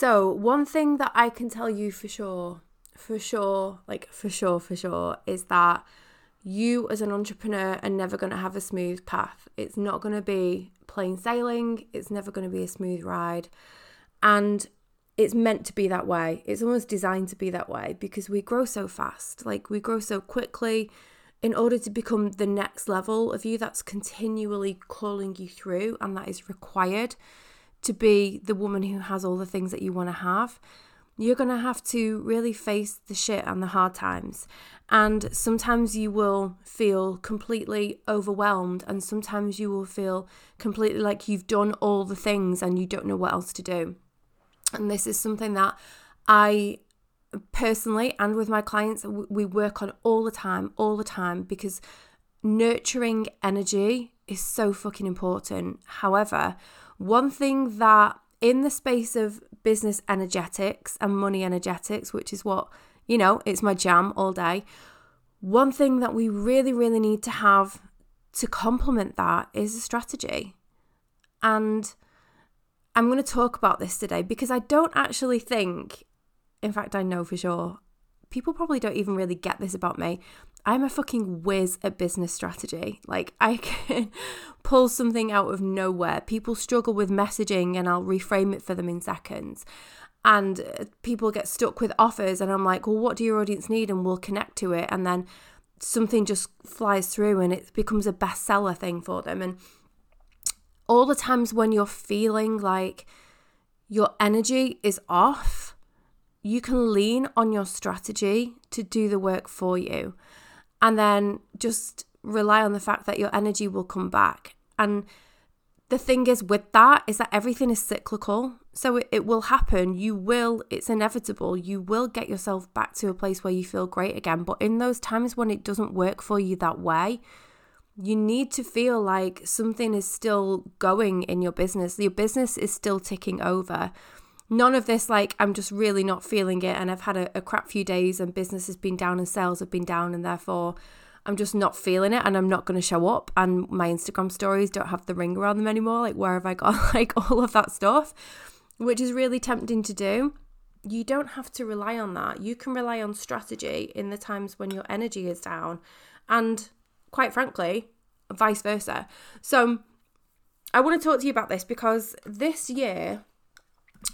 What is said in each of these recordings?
So, one thing that I can tell you for sure, for sure, like for sure, for sure, is that you as an entrepreneur are never going to have a smooth path. It's not going to be plain sailing, it's never going to be a smooth ride. And it's meant to be that way. It's almost designed to be that way because we grow so fast. Like we grow so quickly in order to become the next level of you that's continually calling you through and that is required to be the woman who has all the things that you want to have. You're going to have to really face the shit and the hard times. And sometimes you will feel completely overwhelmed, and sometimes you will feel completely like you've done all the things and you don't know what else to do. And this is something that I personally and with my clients we work on all the time, all the time because nurturing energy is so fucking important. However, one thing that in the space of business energetics and money energetics, which is what, you know, it's my jam all day, one thing that we really, really need to have to complement that is a strategy. And I'm going to talk about this today because I don't actually think, in fact, I know for sure, people probably don't even really get this about me. I'm a fucking whiz at business strategy. Like, I can pull something out of nowhere. People struggle with messaging and I'll reframe it for them in seconds. And uh, people get stuck with offers, and I'm like, well, what do your audience need? And we'll connect to it. And then something just flies through and it becomes a bestseller thing for them. And all the times when you're feeling like your energy is off, you can lean on your strategy to do the work for you. And then just rely on the fact that your energy will come back. And the thing is with that is that everything is cyclical. So it, it will happen. You will, it's inevitable. You will get yourself back to a place where you feel great again. But in those times when it doesn't work for you that way, you need to feel like something is still going in your business. Your business is still ticking over. None of this, like, I'm just really not feeling it, and I've had a, a crap few days, and business has been down, and sales have been down, and therefore I'm just not feeling it, and I'm not going to show up. And my Instagram stories don't have the ring around them anymore. Like, where have I got, like, all of that stuff, which is really tempting to do. You don't have to rely on that. You can rely on strategy in the times when your energy is down. And quite frankly, vice versa. So I want to talk to you about this because this year,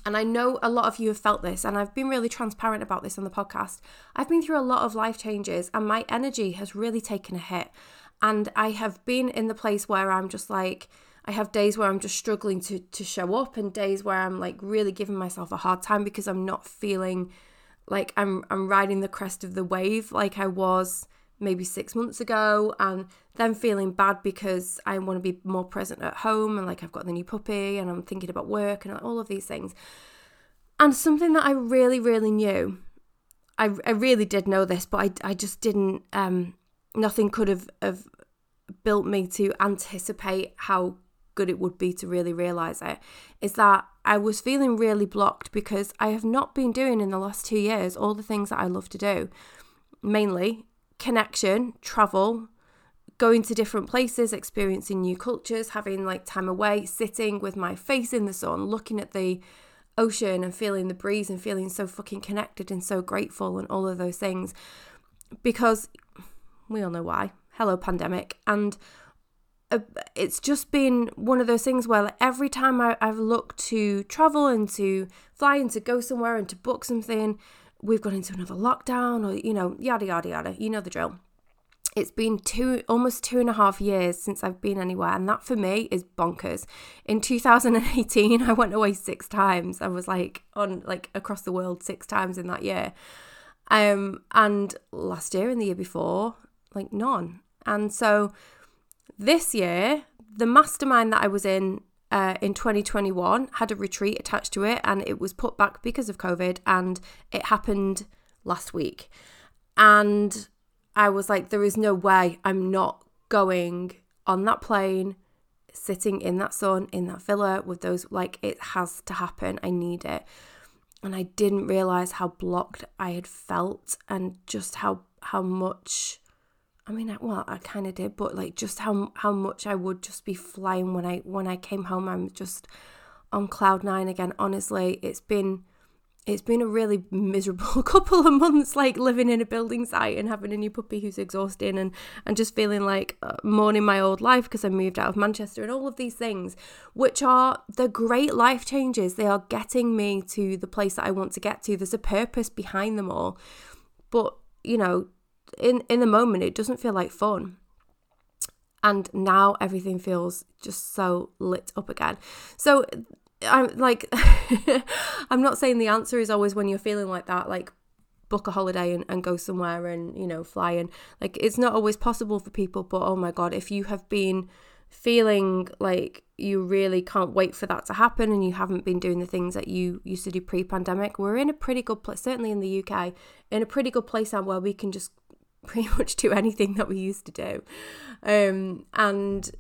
and I know a lot of you have felt this, and I've been really transparent about this on the podcast. I've been through a lot of life changes, and my energy has really taken a hit. And I have been in the place where I'm just like, I have days where I'm just struggling to to show up, and days where I'm like really giving myself a hard time because I'm not feeling like I'm I'm riding the crest of the wave like I was maybe six months ago and then feeling bad because I want to be more present at home and like I've got the new puppy and I'm thinking about work and all of these things. And something that I really, really knew, I, I really did know this, but I, I just didn't, um, nothing could have, have built me to anticipate how good it would be to really realize it, is that I was feeling really blocked because I have not been doing in the last two years all the things that I love to do. Mainly connection, travel, going to different places, experiencing new cultures, having like time away, sitting with my face in the sun, looking at the ocean and feeling the breeze and feeling so fucking connected and so grateful and all of those things. Because we all know why. Hello, pandemic. And uh, it's just been one of those things where like, every time I, I've looked to travel and to fly and to go somewhere and to book something, we've gone into another lockdown or, you know, yada, yada, yada. You know the drill. It's been two, almost two and a half years since I've been anywhere, and that for me is bonkers. In 2018, I went away six times. I was like on like across the world six times in that year. Um, and last year and the year before, like none. And so this year, the mastermind that I was in uh, in 2021 had a retreat attached to it and it was put back because of COVID and it happened last week. And I was like, there is no way I'm not going on that plane, sitting in that sun, in that villa with those, like, it has to happen. I need it. And I didn't realize how blocked I had felt and just how, how much I mean, well, I kind of did, but like just how how much I would just be flying when I when I came home. I'm just on cloud nine again. Honestly, it's been it's been a really miserable couple of months like living in a building site and having a new puppy who's exhausting and and just feeling like uh, mourning my old life because I moved out of Manchester and all of these things which are the great life changes they are getting me to the place that I want to get to there's a purpose behind them all but you know in in the moment it doesn't feel like fun and now everything feels just so lit up again so I'm like, I'm not saying the answer is always when you're feeling like that, like book a holiday and, and go somewhere and, you know, fly. And like, it's not always possible for people, but oh my God, if you have been feeling like you really can't wait for that to happen and you haven't been doing the things that you used to do pre pandemic, we're in a pretty good place, certainly in the UK, in a pretty good place now where we can just pretty much do anything that we used to do. Um, and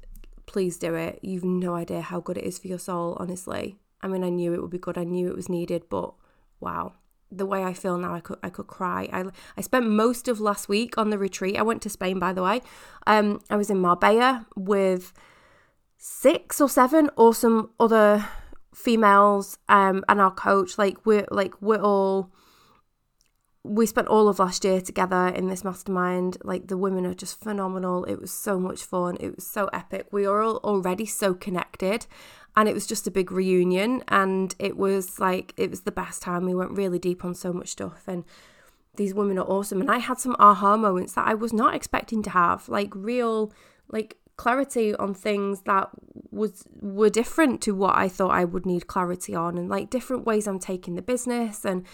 please do it. You've no idea how good it is for your soul, honestly. I mean, I knew it would be good. I knew it was needed, but wow. The way I feel now, I could I could cry. I I spent most of last week on the retreat. I went to Spain, by the way. Um, I was in Marbella with six or seven awesome other females um and our coach like we're like we're all we spent all of last year together in this mastermind. Like the women are just phenomenal. It was so much fun. It was so epic. We are all already so connected and it was just a big reunion and it was like it was the best time. We went really deep on so much stuff and these women are awesome and I had some aha moments that I was not expecting to have. Like real like clarity on things that was were different to what I thought I would need clarity on and like different ways I'm taking the business and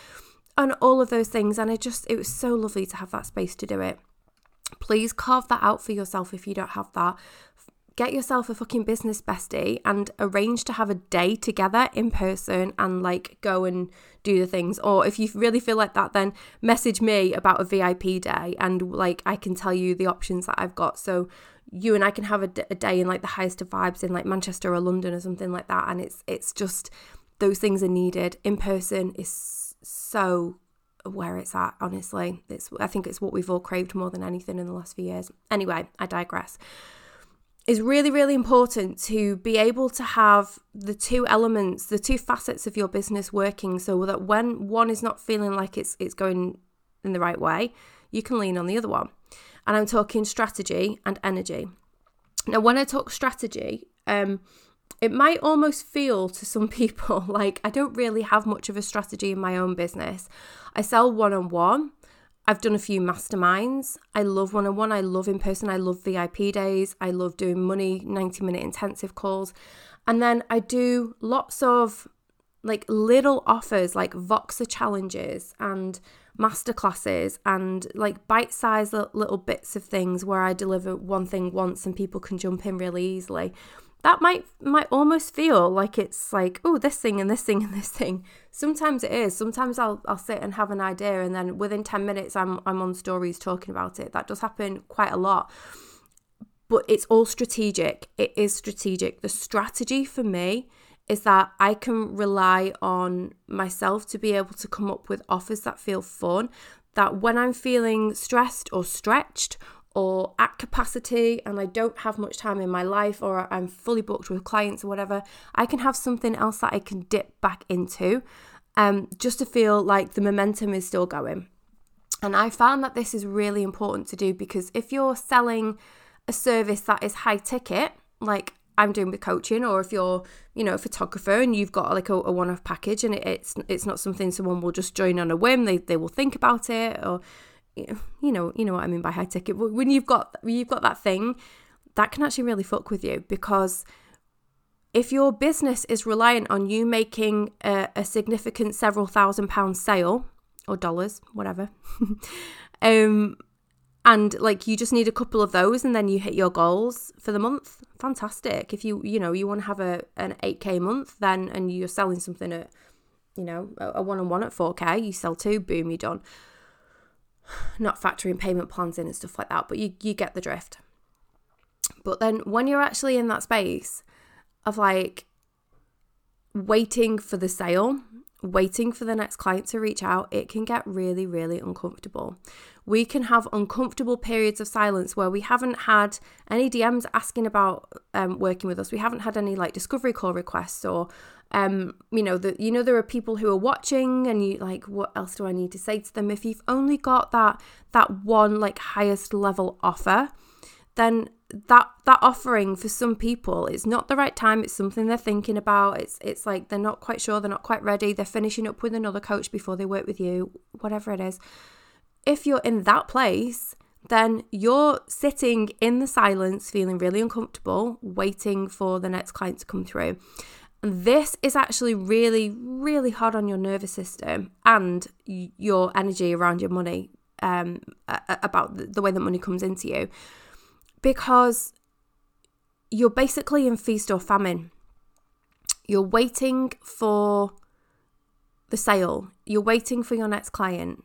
and all of those things. And it just, it was so lovely to have that space to do it. Please carve that out for yourself if you don't have that. Get yourself a fucking business bestie and arrange to have a day together in person and like go and do the things. Or if you really feel like that, then message me about a VIP day and like I can tell you the options that I've got. So you and I can have a, d- a day in like the highest of vibes in like Manchester or London or something like that. And it's it's just those things are needed. In person is so where it's at honestly. It's i think it's what we've all craved more than anything in the last few years. Anyway i digress. It's really really important to be able to have the two elements the two facets of your business working so that when one is not feeling like it's it's going in the right way you can lean on the other one. And i'm talking strategy and energy. Now when i talk strategy um it might almost feel to some people like I don't really have much of a strategy in my own business. I sell one on one. I've done a few masterminds. I love one on one. I love in person. I love VIP days. I love doing money 90 minute intensive calls. And then I do lots of like little offers like Voxer challenges and masterclasses and like bite sized little bits of things where I deliver one thing once and people can jump in really easily that might might almost feel like it's like oh this thing and this thing and this thing. Sometimes it is. Sometimes i'll i'll sit and have an idea and then within 10 minutes i'm i'm on stories talking about it. That does happen quite a lot. But it's all strategic. It is strategic. The strategy for me is that I can rely on myself to be able to come up with offers that feel fun. That when I'm feeling stressed or stretched or at capacity and I don't have much time in my life or I'm fully booked with clients or whatever, I can have something else that I can dip back into um, just to feel like the momentum is still going. And I found that this is really important to do because if you're selling a service that is high ticket, like I'm doing with coaching, or if you're, you know, a photographer and you've got like a, a one-off package and it, it's it's not something someone will just join on a whim, they they will think about it, or you know you know what I mean by high ticket. When you've got when you've got that thing, that can actually really fuck with you because if your business is reliant on you making a, a significant several thousand pound sale or dollars, whatever, um, and like you just need a couple of those and then you hit your goals for the month, fantastic. If you you know you want to have a an eight k month, then and you're selling something at you know a one on one at four k, you sell two, boom, you're done not factoring payment plans in and stuff like that, but you, you get the drift. But then when you're actually in that space of like waiting for the sale, waiting for the next client to reach out, it can get really, really uncomfortable. We can have uncomfortable periods of silence where we haven't had any DMs asking about um, working with us. We haven't had any like discovery call requests or um you know that you know there are people who are watching and you like what else do i need to say to them? If you've only got that that one like highest level offer then that that offering for some people it's not the right time. It's something they're thinking about. It's it's like they're not quite sure. They're not quite ready. They're finishing up with another coach before they work with you whatever it is. If you're in that place then you're sitting in the silence feeling really uncomfortable waiting for the next client to come through this is actually really really hard on your nervous system and your energy around your money um about the way that money comes into you because you're basically in feast or famine. You're waiting for the sale, you're waiting for your next client,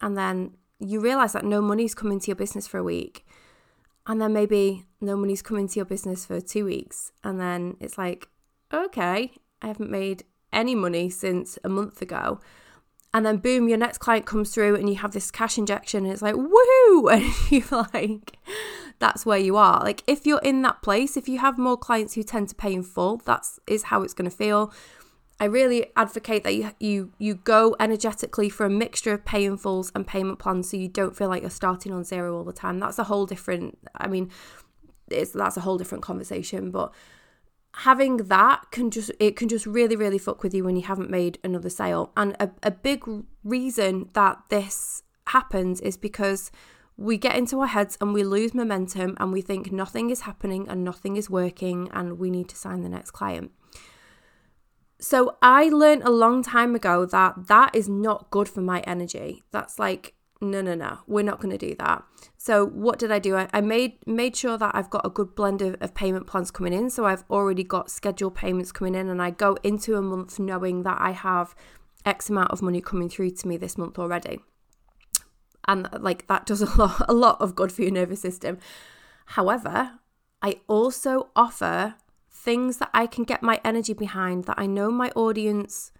and then you realize that no money's coming to your business for a week. And then maybe no money's coming to your business for two weeks. And then it's like, okay, I haven't made any money since a month ago and then boom, your next client comes through and you have this cash injection and it's like, woohoo! And you're like, that's where you are. Like if you're in that place, if you have more clients who tend to pay in full, that's is how it's gonna feel. I really advocate that you you you go energetically for a mixture of pay in fulls and payment plans so you don't feel like you're starting on zero all the time. That's a whole different I mean it's that's a whole different conversation, but having that can just it can just really really fuck with you when you haven't made another sale. And a, a big reason that this happens is because we get into our heads and we lose momentum and we think nothing is happening and nothing is working and we need to sign the next client. So i learned a long time ago that that is not good for my energy. That's like no no no we're not going to do that. So what did i do? I, I, made made sure that i've got a good blend of, of payment plans coming in. So i've already got scheduled payments coming in and i go into a month knowing that i have x amount of money coming through to me this month already. And like that does a lot a lot of good for your nervous system. However i also offer things that i can get my energy behind that i know my audience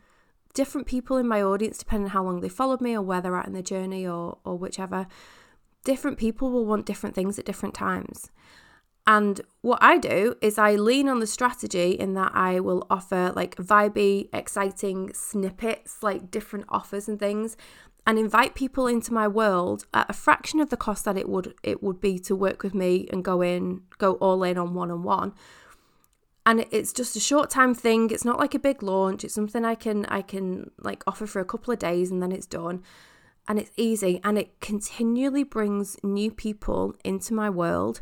different people in my audience, depending on how long they followed me or where they're at in their journey or or whichever, different people will want different things at different times. And what I do is I lean on the strategy in that I will offer like vibey, exciting snippets, like different offers and things, and invite people into my world at a fraction of the cost that it would it would be to work with me and go in, go all in on one on one and it's just a short time thing it's not like a big launch it's something i can i can like offer for a couple of days and then it's done and it's easy and it continually brings new people into my world.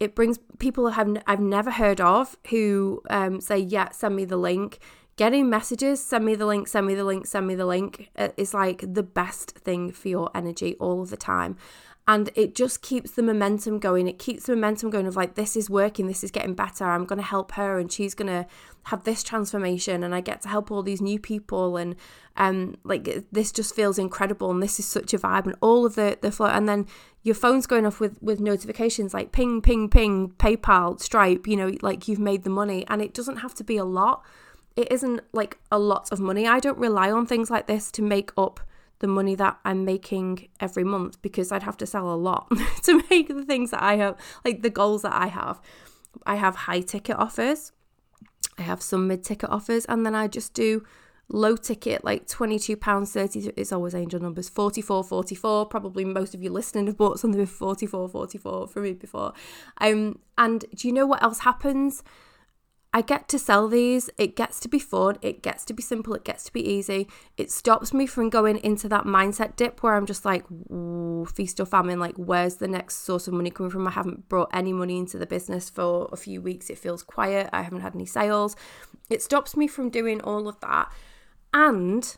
It brings people have I've never heard of who um, say yeah send me the link. Getting messages send me the link send me the link send me the link uh, is like the best thing for your energy all of the time and it just keeps the momentum going. It keeps the momentum going of like this is working this is getting better i'm going to help her and she's going to have this transformation and i get to help all these new people and um like this just feels incredible and this is such a vibe and all of the the flow and then your phone's going off with with notifications like ping ping ping paypal stripe you know like you've made the money and it doesn't have to be a lot. It isn't like a lot of money. I don't rely on things like this to make up the money that I'm making every month because I'd have to sell a lot to make the things that I have, like the goals that I have. I have high ticket offers, I have some mid ticket offers, and then I just do low ticket like £22 30 it's always angel numbers 44 44 probably most of you listening have bought something with 44 44 from me before. Um and do you know what else happens I get to sell these. It gets to be fun. It gets to be simple. It gets to be easy. It stops me from going into that mindset dip where I'm just like, feast or famine. Like, where's the next source of money coming from? I haven't brought any money into the business for a few weeks. It feels quiet. I haven't had any sales. It stops me from doing all of that. And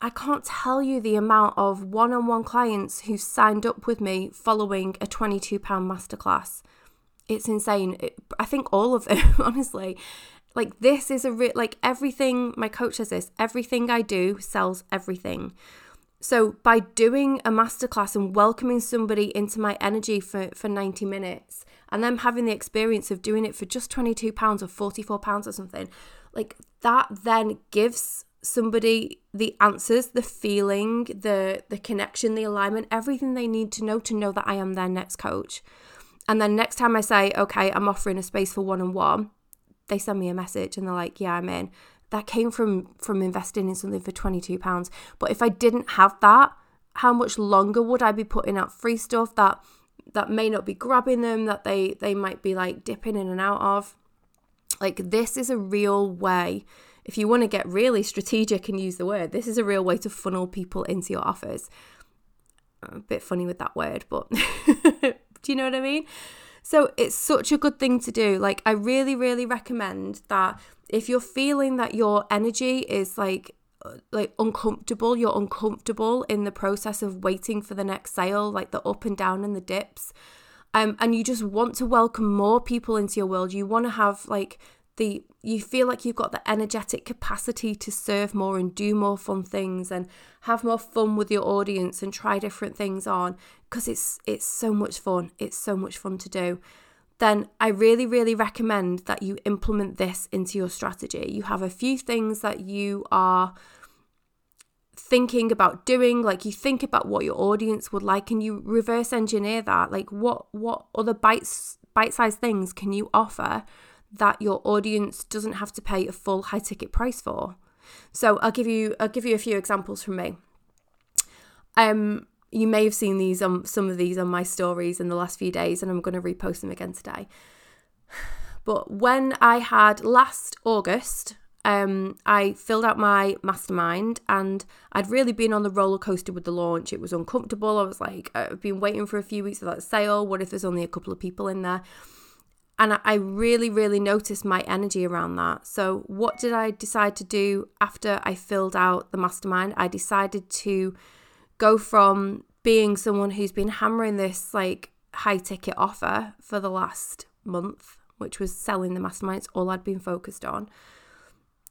I can't tell you the amount of one on one clients who signed up with me following a £22 masterclass it's insane. It, I think all of them, honestly. Like this is a real like everything my coach says this, everything I do sells everything. So by doing a masterclass and welcoming somebody into my energy for, for 90 minutes and then having the experience of doing it for just 22 pounds or 44 pounds or something, like that then gives somebody the answers, the feeling, the the connection, the alignment, everything they need to know to know that I am their next coach. And then next time I say, okay, I'm offering a space for one on one, they send me a message and they're like, yeah, I'm in. That came from from investing in something for 22 pounds. But if I didn't have that, how much longer would I be putting out free stuff that that may not be grabbing them that they they might be like dipping in and out of? Like this is a real way if you want to get really strategic and use the word, this is a real way to funnel people into your offers. A bit funny with that word, but do you know what I mean? So it's such a good thing to do. Like, I really, really recommend that if you're feeling that your energy is like, like uncomfortable, you're uncomfortable in the process of waiting for the next sale, like the up and down and the dips. Um, and you just want to welcome more people into your world. You want to have like the you feel like you've got the energetic capacity to serve more and do more fun things and have more fun with your audience and try different things on because it's it's so much fun. It's so much fun to do. Then I really really recommend that you implement this into your strategy. You have a few things that you are thinking about doing like you think about what your audience would like and you reverse engineer that. Like what what other bites bite-sized things can you offer that your audience doesn't have to pay a full high ticket price for. So I'll give you I'll give you a few examples from me. Um you may have seen these on some of these on my stories in the last few days and I'm going to repost them again today. But when I had last August, um, I filled out my mastermind and I'd really been on the roller coaster with the launch. It was uncomfortable. I was like, I've been waiting for a few weeks for that sale. What if there's only a couple of people in there? And I really, really noticed my energy around that. So, what did I decide to do after I filled out the mastermind? I decided to go from being someone who's been hammering this like high ticket offer for the last month, which was selling the mastermind, it's all I'd been focused on,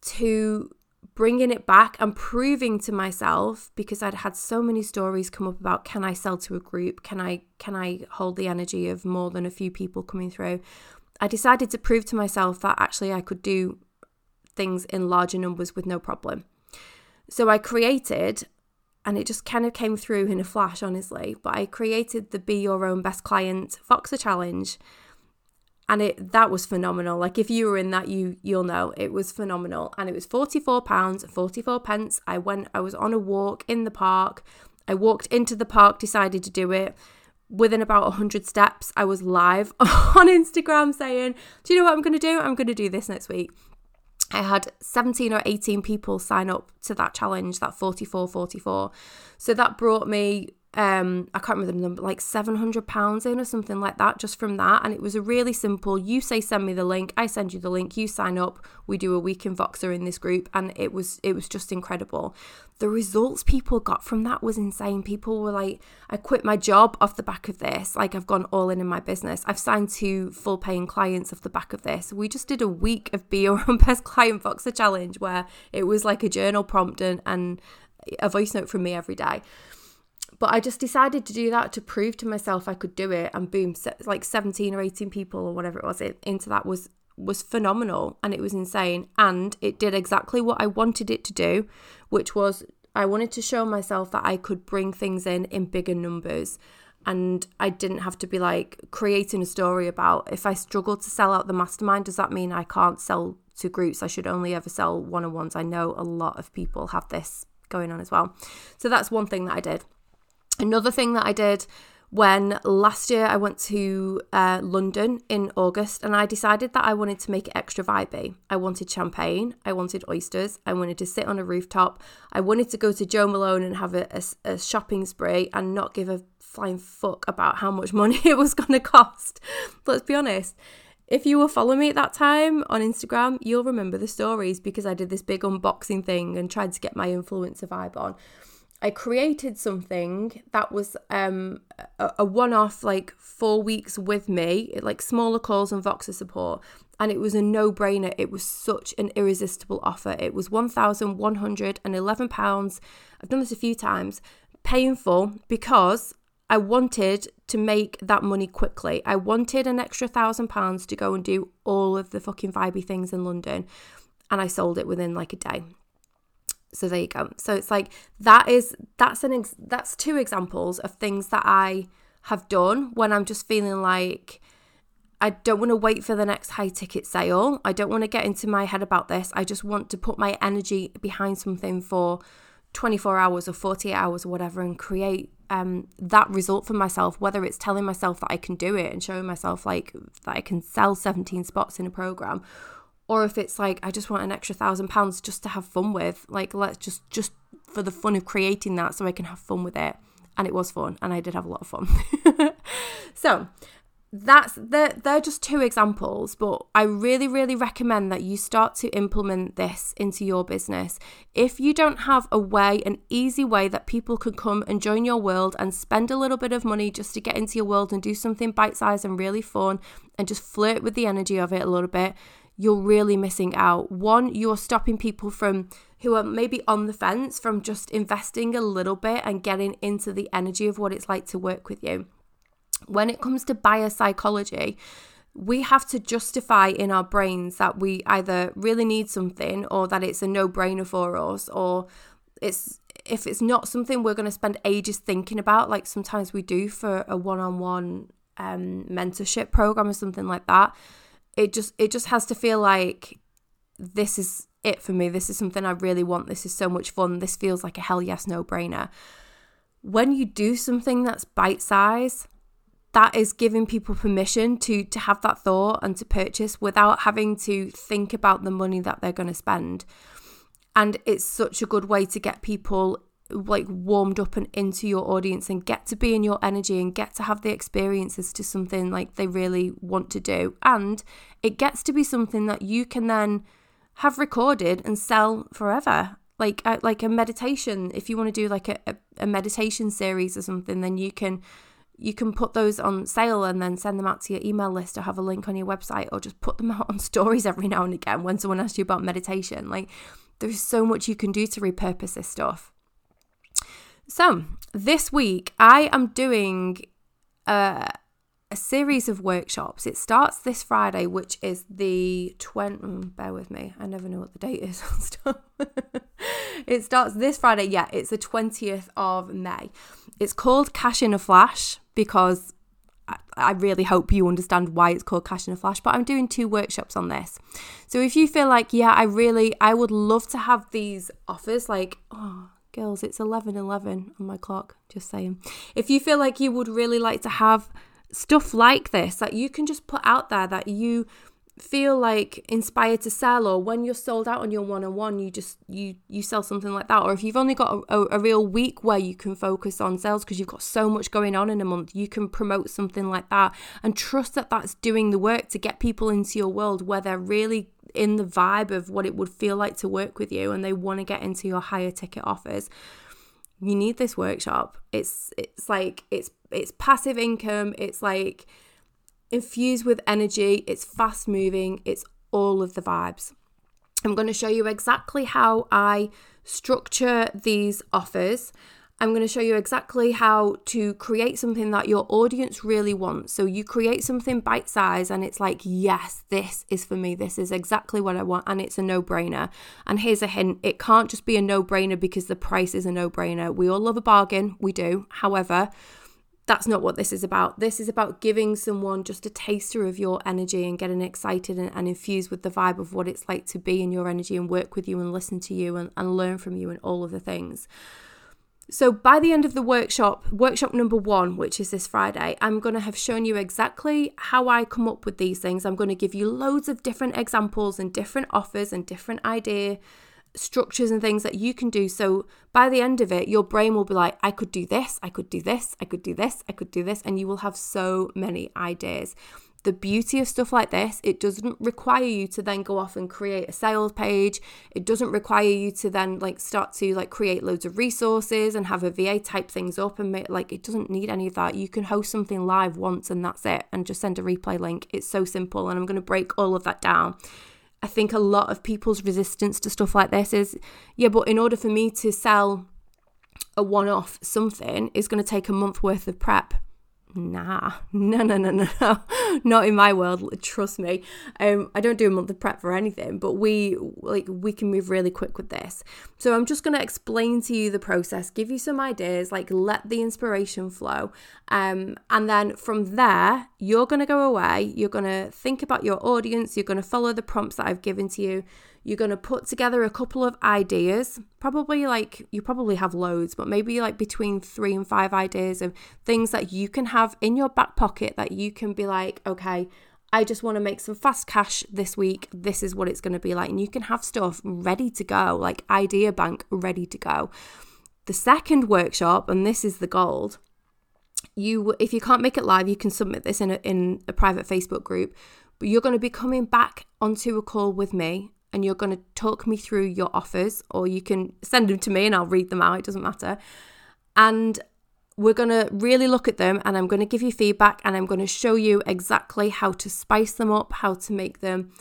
to bringing it back and proving to myself because I'd had so many stories come up about can I sell to a group can I can I hold the energy of more than a few people coming through I decided to prove to myself that actually I could do things in larger numbers with no problem. So I created, and it just kind of came through in a flash, honestly, but I created the Be Your Own Best Client Voxer Challenge. And it that was phenomenal. Like if you were in that, you you'll know it was phenomenal. And it was forty four pounds, forty four pence. I went. I was on a walk in the park. I walked into the park, decided to do it within about 100 steps, I was live on Instagram saying, Do you know what I'm going to do? I'm going to do this next week. I had 17 or 18 people sign up to that challenge, that 44 44. So that brought me um I can't remember the number like 700 pounds in or something like that just from that. And it was a really simple you say send me the link I send you the link you sign up we do a week in Voxer in this group and it was it was just incredible. The results people got from that was insane. People were like I quit my job off the back of this like I've gone all in in my business. I've signed two full paying clients off the back of this. We just did a week of be your own best client Voxer challenge where it was like a journal prompt and, and a voice note from me every day but I just decided to do that to prove to myself I could do it. And boom, like 17 or 18 people or whatever it was it, into that was was phenomenal and it was insane. And it did exactly what I wanted it to do, which was I wanted to show myself that I could bring things in in bigger numbers. And I didn't have to be like creating a story about if I struggle to sell out the mastermind, does that mean I can't sell to groups? I should only ever sell one on ones. I know a lot of people have this going on as well. So that's one thing that I did. Another thing that I did when last year I went to uh, London in August and I decided that I wanted to make it extra vibey. I wanted champagne, I wanted oysters, I wanted to sit on a rooftop, I wanted to go to Jo Malone and have a, a, a shopping spree and not give a flying fuck about how much money it was going to cost. Let's be honest. If you were following me at that time on Instagram, you'll remember the stories because I did this big unboxing thing and tried to get my influencer vibe on. I created something that was um, a, a one off, like four weeks with me, like smaller calls and Voxer support. And it was a no brainer. It was such an irresistible offer. It was £1,111. I've done this a few times. Painful because I wanted to make that money quickly. I wanted an extra thousand pounds to go and do all of the fucking vibey things in London. And I sold it within like a day so there you go so it's like that is that's an ex- that's two examples of things that i have done when i'm just feeling like I don't want to wait for the next high ticket sale. I don't want to get into my head about this. I just want to put my energy behind something for 24 hours or 48 hours or whatever and create um, that result for myself, whether it's telling myself that I can do it and showing myself like that I can sell 17 spots in a program, or if it's like I just want an extra thousand pounds just to have fun with, like let's just just for the fun of creating that so I can have fun with it. And it was fun, and I did have a lot of fun. so that's they're, they're just two examples but i really really recommend that you start to implement this into your business if you don't have a way an easy way that people can come and join your world and spend a little bit of money just to get into your world and do something bite-sized and really fun and just flirt with the energy of it a little bit you're really missing out one you're stopping people from who are maybe on the fence from just investing a little bit and getting into the energy of what it's like to work with you when it comes to buyer psychology, we have to justify in our brains that we either really need something or that it's a no brainer for us, or it's if it's not something we're going to spend ages thinking about, like sometimes we do for a one on one mentorship program or something like that. It just it just has to feel like this is it for me. This is something I really want. This is so much fun. This feels like a hell yes no brainer. When you do something that's bite size, that is giving people permission to to have that thought and to purchase without having to think about the money that they're going to spend and it's such a good way to get people like warmed up and into your audience and get to be in your energy and get to have the experiences to something like they really want to do and it gets to be something that you can then have recorded and sell forever like a, like a meditation if you want to do like a, a meditation series or something then you can you can put those on sale and then send them out to your email list or have a link on your website or just put them out on stories every now and again when someone asks you about meditation. Like, there's so much you can do to repurpose this stuff. So, this week I am doing a, a series of workshops. It starts this Friday, which is the 20. Mm, bear with me, I never know what the date is. it starts this Friday. Yeah, it's the 20th of May. It's called Cash in a Flash because I really hope you understand why it's called Cash in a Flash, but I'm doing two workshops on this. So if you feel like, yeah, I really, I would love to have these offers, like, oh, girls, it's 11 11 on my clock, just saying. If you feel like you would really like to have stuff like this that you can just put out there that you feel like inspired to sell or when you're sold out on your one-on-one you just you you sell something like that or if you've only got a, a, a real week where you can focus on sales because you've got so much going on in a month you can promote something like that and trust that that's doing the work to get people into your world where they're really in the vibe of what it would feel like to work with you and they want to get into your higher ticket offers you need this workshop it's it's like it's it's passive income it's like infused with energy, it's fast moving, it's all of the vibes. I'm going to show you exactly how I structure these offers. I'm going to show you exactly how to create something that your audience really wants. So you create something bite size and it's like, yes, this is for me. This is exactly what I want. And it's a no brainer. And here's a hint it can't just be a no brainer because the price is a no brainer. We all love a bargain. We do. However, that's not what this is about. This is about giving someone just a taster of your energy and getting excited and, and, infused with the vibe of what it's like to be in your energy and work with you and listen to you and, and learn from you and all of the things. So, by the end of the workshop, workshop number one, which is this Friday, I'm going to have shown you exactly how I come up with these things. I'm going to give you loads of different examples and different offers and different idea structures and things that you can do. So by the end of it, your brain will be like, I could do this, I could do this, I could do this, I could do this, and you will have so many ideas. The beauty of stuff like this, it doesn't require you to then go off and create a sales page. It doesn't require you to then like start to like create loads of resources and have a VA type things up and make like it doesn't need any of that. You can host something live once and that's it and just send a replay link. It's so simple and I'm going to break all of that down I think a lot of people's resistance to stuff like this is, yeah, but in order for me to sell a one off something is going to take a month worth of prep. Nah, no, no, no, no, no, not in my world. Trust me. Um, I don't do a month of prep for anything, but we like we can move really quick with this. So I'm just gonna explain to you the process, give you some ideas, like let the inspiration flow, um, and then from there you're gonna go away. You're gonna think about your audience. You're gonna follow the prompts that I've given to you. You're going to put together a couple of ideas, probably like you probably have loads, but maybe like between three and five ideas of things that you can have in your back pocket that you can be like, okay, I just want to make some fast cash this week. This is what it's going to be like. And you can have stuff ready to go, like idea bank ready to go. The second workshop, and this is the gold, you if you can't make it live, you can submit this in a, in a private Facebook group. But you're going to be coming back onto a call with me and you're going to talk me through your offers, or you can send them to me and I'll read them out, it doesn't matter. And we're going to really look at them and I'm going to give you feedback and I'm going to show you exactly how to spice them up, how to make them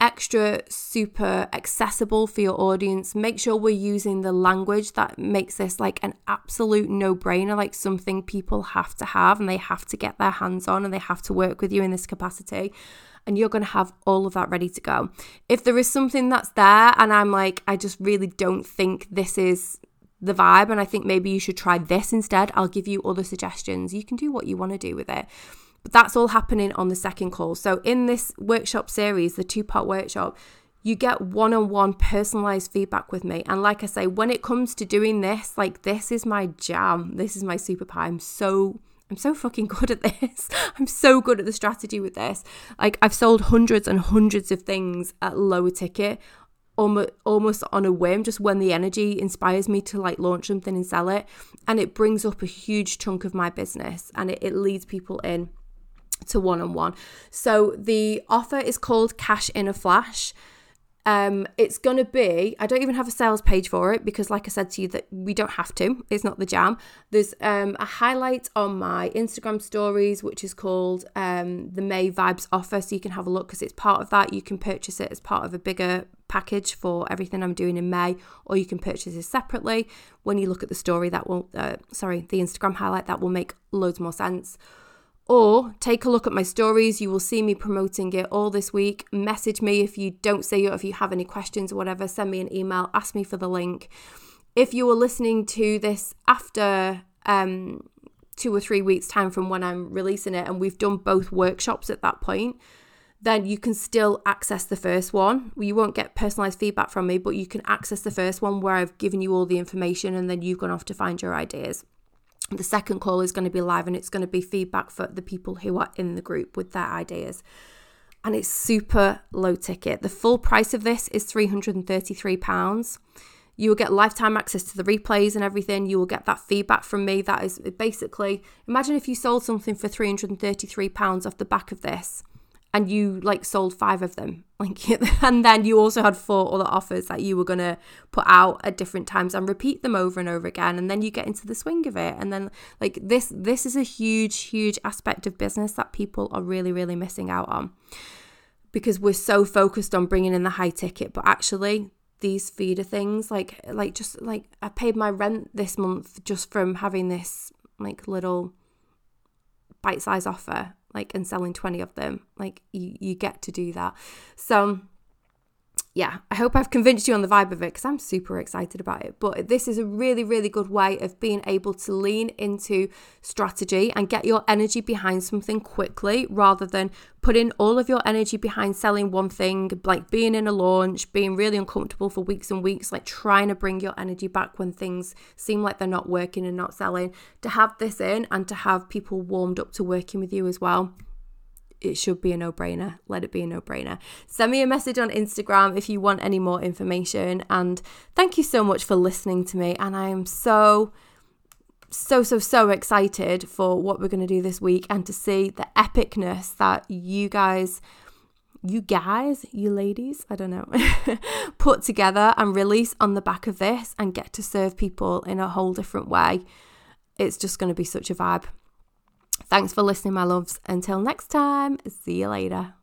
extra super accessible for your audience. Make sure we're using the language that makes this like an absolute no brainer, like something people have to have and they have to get their hands on and they have to work with you in this capacity and you're going to have all of that ready to go. If there is something that's there and I'm like, I just really don't think this is the vibe and I think maybe you should try this instead, I'll give you other suggestions. You can do what you want to do with it. But that's all happening on the second call. So in this workshop series, the two part workshop, you get one on one personalized feedback with me. And like I say, when it comes to doing this, like this is my jam. This is my superpower. I'm so I'm so fucking good at this. I'm so good at the strategy with this. Like I've sold hundreds and hundreds of things at lower ticket almost almost on a whim just when the energy inspires me to like launch something and sell it and it brings up a huge chunk of my business and it, it leads people in to one on one. So the offer is called Cash in a Flash. Um, it's going to be, I don't even have a sales page for it because, like I said to you, that we don't have to. It's not the jam. There's um, a highlight on my Instagram stories, which is called um, the May Vibes offer. So you can have a look because it's part of that. You can purchase it as part of a bigger package for everything I'm doing in May, or you can purchase it separately. When you look at the story, that will, uh, sorry, the Instagram highlight, that will make loads more sense. Or take a look at my stories. You will see me promoting it all this week. Message me if you don't see it, if you have any questions or whatever. Send me an email, ask me for the link. If you are listening to this after um, two or three weeks' time from when I'm releasing it, and we've done both workshops at that point, then you can still access the first one. You won't get personalized feedback from me, but you can access the first one where I've given you all the information and then you've gone off to find your ideas. The second call is going to be live and it's going to be feedback for the people who are in the group with their ideas. And it's super low ticket. The full price of this is £333. You will get lifetime access to the replays and everything. You will get that feedback from me. That is basically imagine if you sold something for £333 off the back of this and you like sold five of them. Like and then you also had four other offers that you were going to put out at different times and repeat them over and over again and then you get into the swing of it. And then like this this is a huge huge aspect of business that people are really really missing out on because we're so focused on bringing in the high ticket but actually these feeder things like like just like I paid my rent this month just from having this like little bite size offer like and selling 20 of them like you, you get to do that. So yeah, I hope I've convinced you on the vibe of it because I'm super excited about it. But this is a really, really good way of being able to lean into strategy and get your energy behind something quickly rather than putting all of your energy behind selling one thing, like being in a launch, being really uncomfortable for weeks and weeks, like trying to bring your energy back when things seem like they're not working and not selling. To have this in and to have people warmed up to working with you as well it should be a no brainer. Let it be a no brainer. Send me a message on Instagram if you want any more information. And thank you so much for listening to me. And I am so, so, so, so excited for what we're going to do this week and to see the epicness that you guys you guys, you ladies, I don't know, put together and release on the back of this and get to serve people in a whole different way. It's just going to be such a vibe. Thanks for listening, my loves. Until next time, see you later.